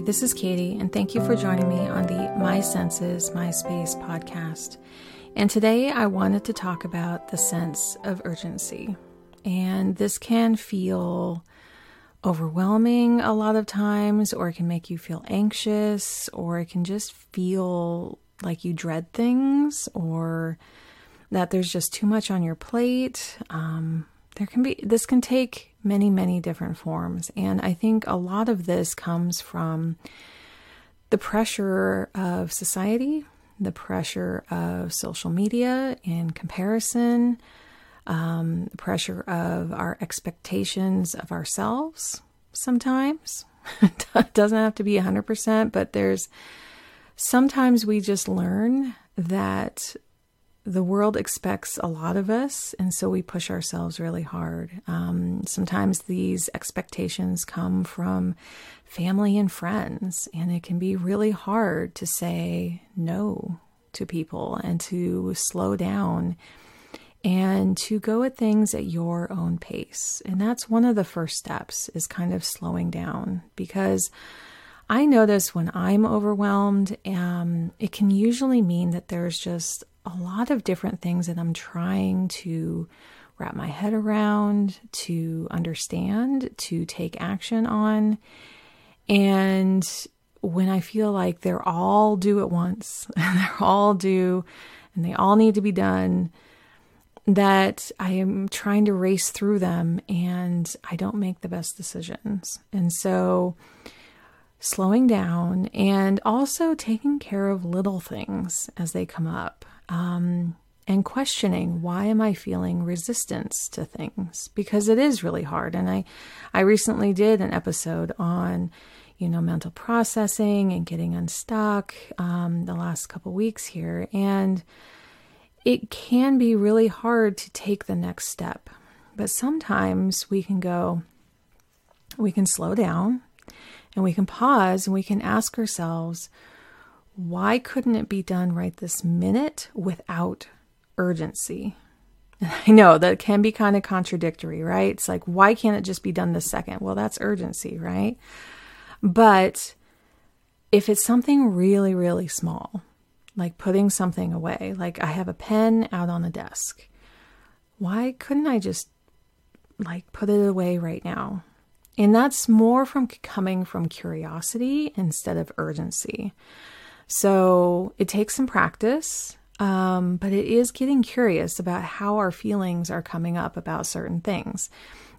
Hi, this is Katie, and thank you for joining me on the My Senses, My Space podcast. And today I wanted to talk about the sense of urgency. And this can feel overwhelming a lot of times, or it can make you feel anxious, or it can just feel like you dread things, or that there's just too much on your plate. Um, there can be, this can take many, many different forms. And I think a lot of this comes from the pressure of society, the pressure of social media and comparison, um, the pressure of our expectations of ourselves sometimes. it doesn't have to be 100%, but there's sometimes we just learn that the world expects a lot of us, and so we push ourselves really hard. Um, sometimes these expectations come from family and friends, and it can be really hard to say no to people and to slow down and to go at things at your own pace. And that's one of the first steps is kind of slowing down because I notice when I'm overwhelmed, um, it can usually mean that there's just a lot of different things that I'm trying to wrap my head around, to understand, to take action on. And when I feel like they're all due at once, they're all due and they all need to be done, that I am trying to race through them and I don't make the best decisions. And so, slowing down and also taking care of little things as they come up um, and questioning why am I feeling resistance to things because it is really hard. And I, I recently did an episode on, you know, mental processing and getting unstuck um, the last couple weeks here, and it can be really hard to take the next step. But sometimes we can go, we can slow down and we can pause and we can ask ourselves, why couldn't it be done right this minute without urgency? I know that can be kind of contradictory, right? It's like, why can't it just be done this second? Well, that's urgency, right? But if it's something really, really small, like putting something away, like I have a pen out on the desk, why couldn't I just like put it away right now? And that's more from coming from curiosity instead of urgency. So it takes some practice, um, but it is getting curious about how our feelings are coming up about certain things.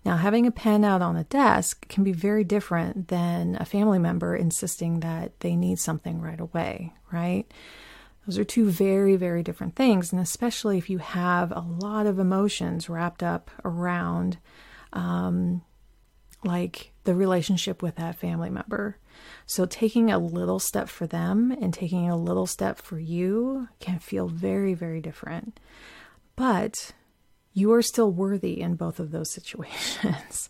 Now, having a pen out on a desk can be very different than a family member insisting that they need something right away, right? Those are two very, very different things. And especially if you have a lot of emotions wrapped up around, um, like the relationship with that family member. So, taking a little step for them and taking a little step for you can feel very, very different. But you are still worthy in both of those situations.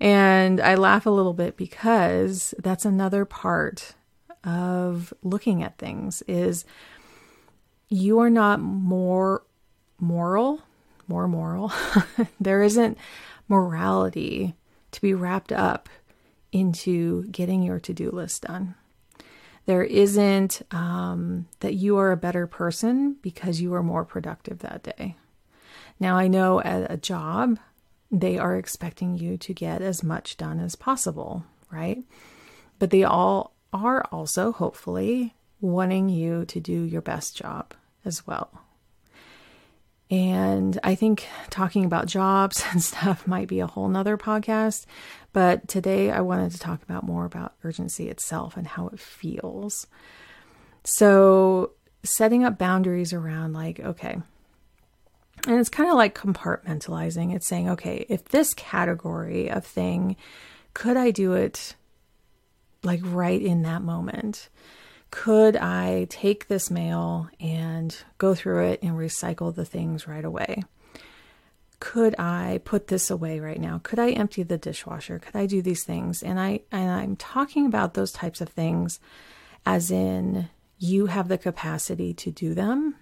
and I laugh a little bit because that's another part of looking at things is you are not more moral, more moral. there isn't morality to be wrapped up into getting your to do list done. There isn't um, that you are a better person because you are more productive that day. Now, I know at a job, they are expecting you to get as much done as possible, right? But they all are also, hopefully, wanting you to do your best job as well. And I think talking about jobs and stuff might be a whole nother podcast. But today I wanted to talk about more about urgency itself and how it feels. So, setting up boundaries around, like, okay, and it's kind of like compartmentalizing. It's saying, okay, if this category of thing, could I do it like right in that moment? Could I take this mail and go through it and recycle the things right away? Could I put this away right now? Could I empty the dishwasher? Could I do these things? And I and I'm talking about those types of things as in you have the capacity to do them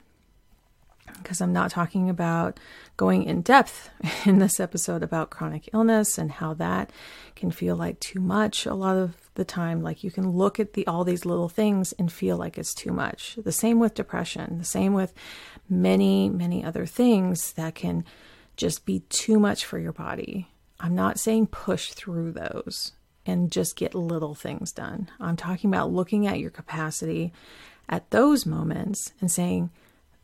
because I'm not talking about going in depth in this episode about chronic illness and how that can feel like too much a lot of the time. Like you can look at the all these little things and feel like it's too much. The same with depression. The same with many many other things that can just be too much for your body. I'm not saying push through those and just get little things done. I'm talking about looking at your capacity at those moments and saying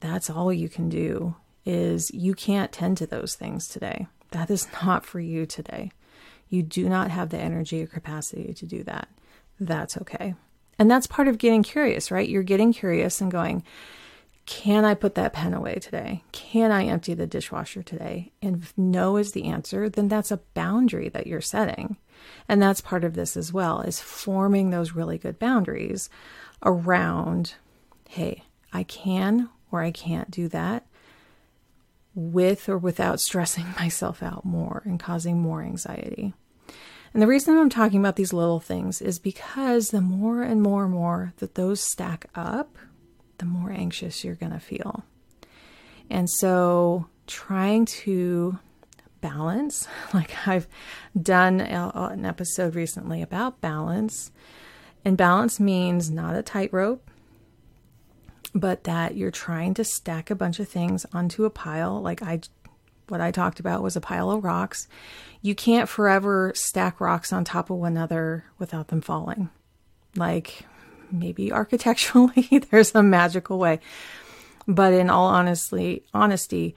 that's all you can do is you can't tend to those things today. That is not for you today. You do not have the energy or capacity to do that. That's okay. And that's part of getting curious, right? You're getting curious and going, can I put that pen away today? Can I empty the dishwasher today? And if no is the answer, then that's a boundary that you're setting. And that's part of this as well, is forming those really good boundaries around, hey, I can I can't do that with or without stressing myself out more and causing more anxiety. And the reason I'm talking about these little things is because the more and more and more that those stack up, the more anxious you're going to feel. And so trying to balance, like I've done an episode recently about balance, and balance means not a tightrope, but that you're trying to stack a bunch of things onto a pile like I what I talked about was a pile of rocks. You can't forever stack rocks on top of one another without them falling. Like maybe architecturally there's a magical way. But in all honestly, honesty,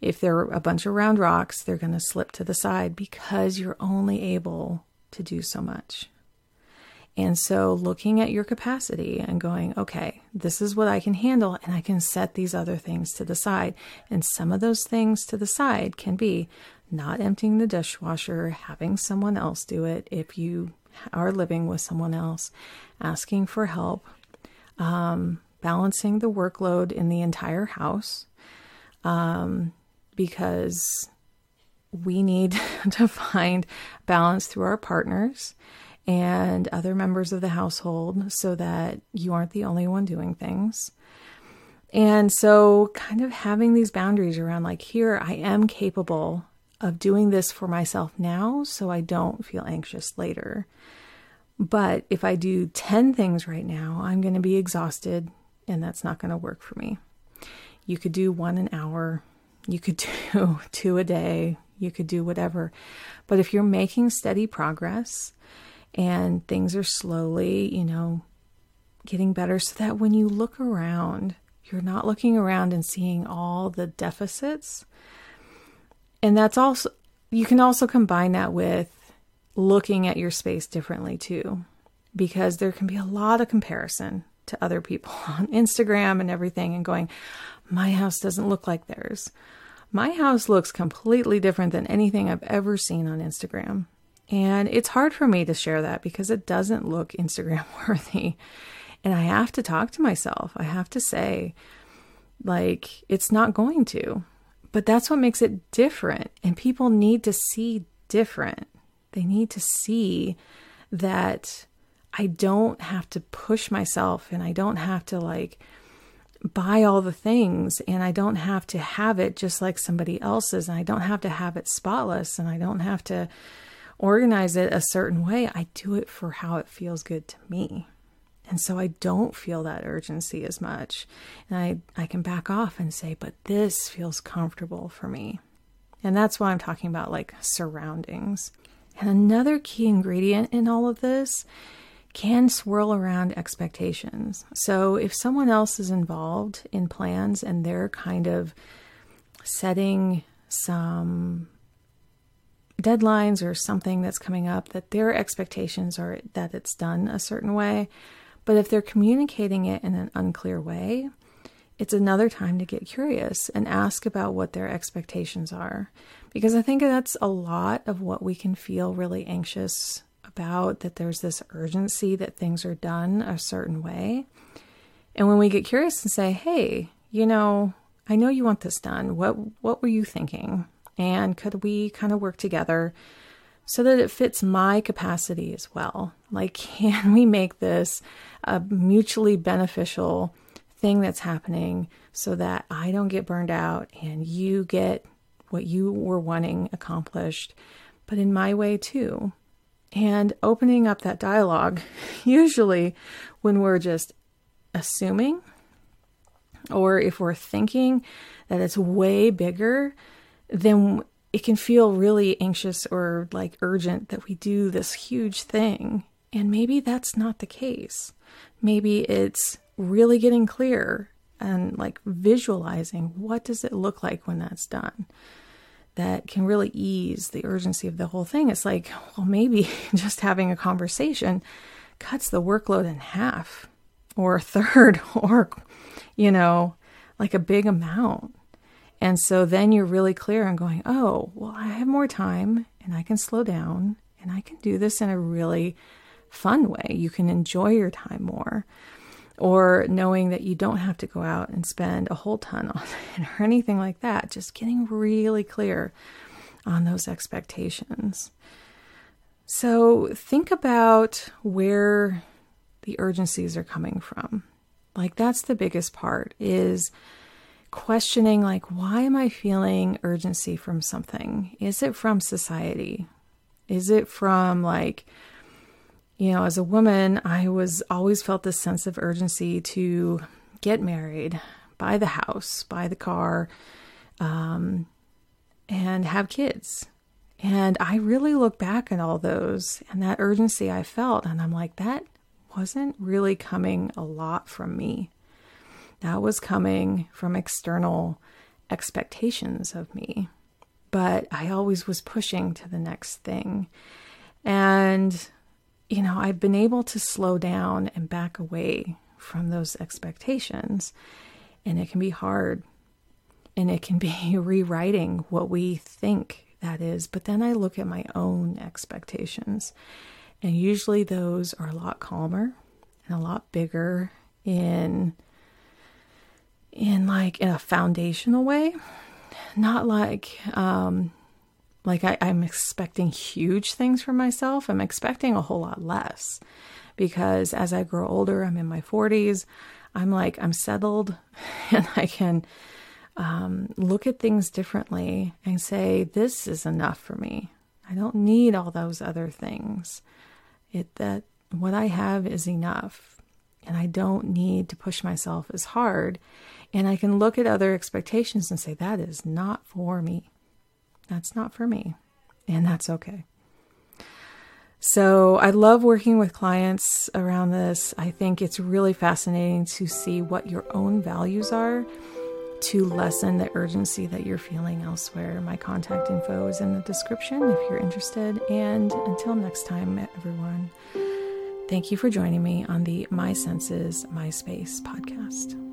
if they're a bunch of round rocks, they're going to slip to the side because you're only able to do so much. And so looking at your capacity and going, okay, this is what I can handle, and I can set these other things to the side. And some of those things to the side can be not emptying the dishwasher, having someone else do it if you are living with someone else, asking for help, um, balancing the workload in the entire house, um, because we need to find balance through our partners and other members of the household so that you aren't the only one doing things. And so, kind of having these boundaries around like, here, I am capable of doing this for myself now so I don't feel anxious later. But if I do 10 things right now, I'm going to be exhausted and that's not going to work for me. You could do one an hour, you could do two a day, you could do whatever. But if you're making steady progress and things are slowly, you know, getting better so that when you look around, you're not looking around and seeing all the deficits. And that's also, you can also combine that with looking at your space differently too, because there can be a lot of comparison to other people on Instagram and everything and going, my house doesn't look like theirs. My house looks completely different than anything I've ever seen on Instagram. And it's hard for me to share that because it doesn't look Instagram worthy. And I have to talk to myself. I have to say, like, it's not going to. But that's what makes it different. And people need to see different. They need to see that I don't have to push myself and I don't have to, like, buy all the things and I don't have to have it just like somebody else's and I don't have to have it spotless and I don't have to organize it a certain way, I do it for how it feels good to me. And so I don't feel that urgency as much. And I, I can back off and say, but this feels comfortable for me. And that's why I'm talking about like surroundings. And another key ingredient in all of this can swirl around expectations. So if someone else is involved in plans and they're kind of setting some deadlines or something that's coming up that their expectations are that it's done a certain way. But if they're communicating it in an unclear way, it's another time to get curious and ask about what their expectations are. Because I think that's a lot of what we can feel really anxious about that there's this urgency that things are done a certain way. And when we get curious and say, hey, you know, I know you want this done. What what were you thinking? And could we kind of work together so that it fits my capacity as well? Like, can we make this a mutually beneficial thing that's happening so that I don't get burned out and you get what you were wanting accomplished, but in my way too. And opening up that dialogue, usually when we're just assuming or if we're thinking that it's way bigger, then it can feel really anxious or like urgent that we do this huge thing. And maybe that's not the case. Maybe it's really getting clear and like visualizing what does it look like when that's done that can really ease the urgency of the whole thing. It's like, well, maybe just having a conversation cuts the workload in half or a third or, you know, like a big amount. And so then you're really clear and going, oh, well, I have more time and I can slow down and I can do this in a really fun way. You can enjoy your time more. Or knowing that you don't have to go out and spend a whole ton on it or anything like that. Just getting really clear on those expectations. So think about where the urgencies are coming from. Like that's the biggest part is questioning like why am I feeling urgency from something? Is it from society? Is it from like you know, as a woman, I was always felt this sense of urgency to get married, buy the house, buy the car, um, and have kids. And I really look back at all those and that urgency I felt, and I'm like, that wasn't really coming a lot from me. That was coming from external expectations of me. But I always was pushing to the next thing. And, you know, I've been able to slow down and back away from those expectations. And it can be hard. And it can be rewriting what we think that is. But then I look at my own expectations. And usually those are a lot calmer and a lot bigger in in like in a foundational way. Not like um like I, i'm expecting huge things for myself. I'm expecting a whole lot less because as i grow older i'm in my 40s i'm like i'm settled and i can um, look at things differently and say this is enough for me. I don't need all those other things. It that what i have is enough and i don't need to push myself as hard and I can look at other expectations and say, that is not for me. That's not for me. And that's okay. So I love working with clients around this. I think it's really fascinating to see what your own values are to lessen the urgency that you're feeling elsewhere. My contact info is in the description if you're interested. And until next time, everyone, thank you for joining me on the My Senses, My Space podcast.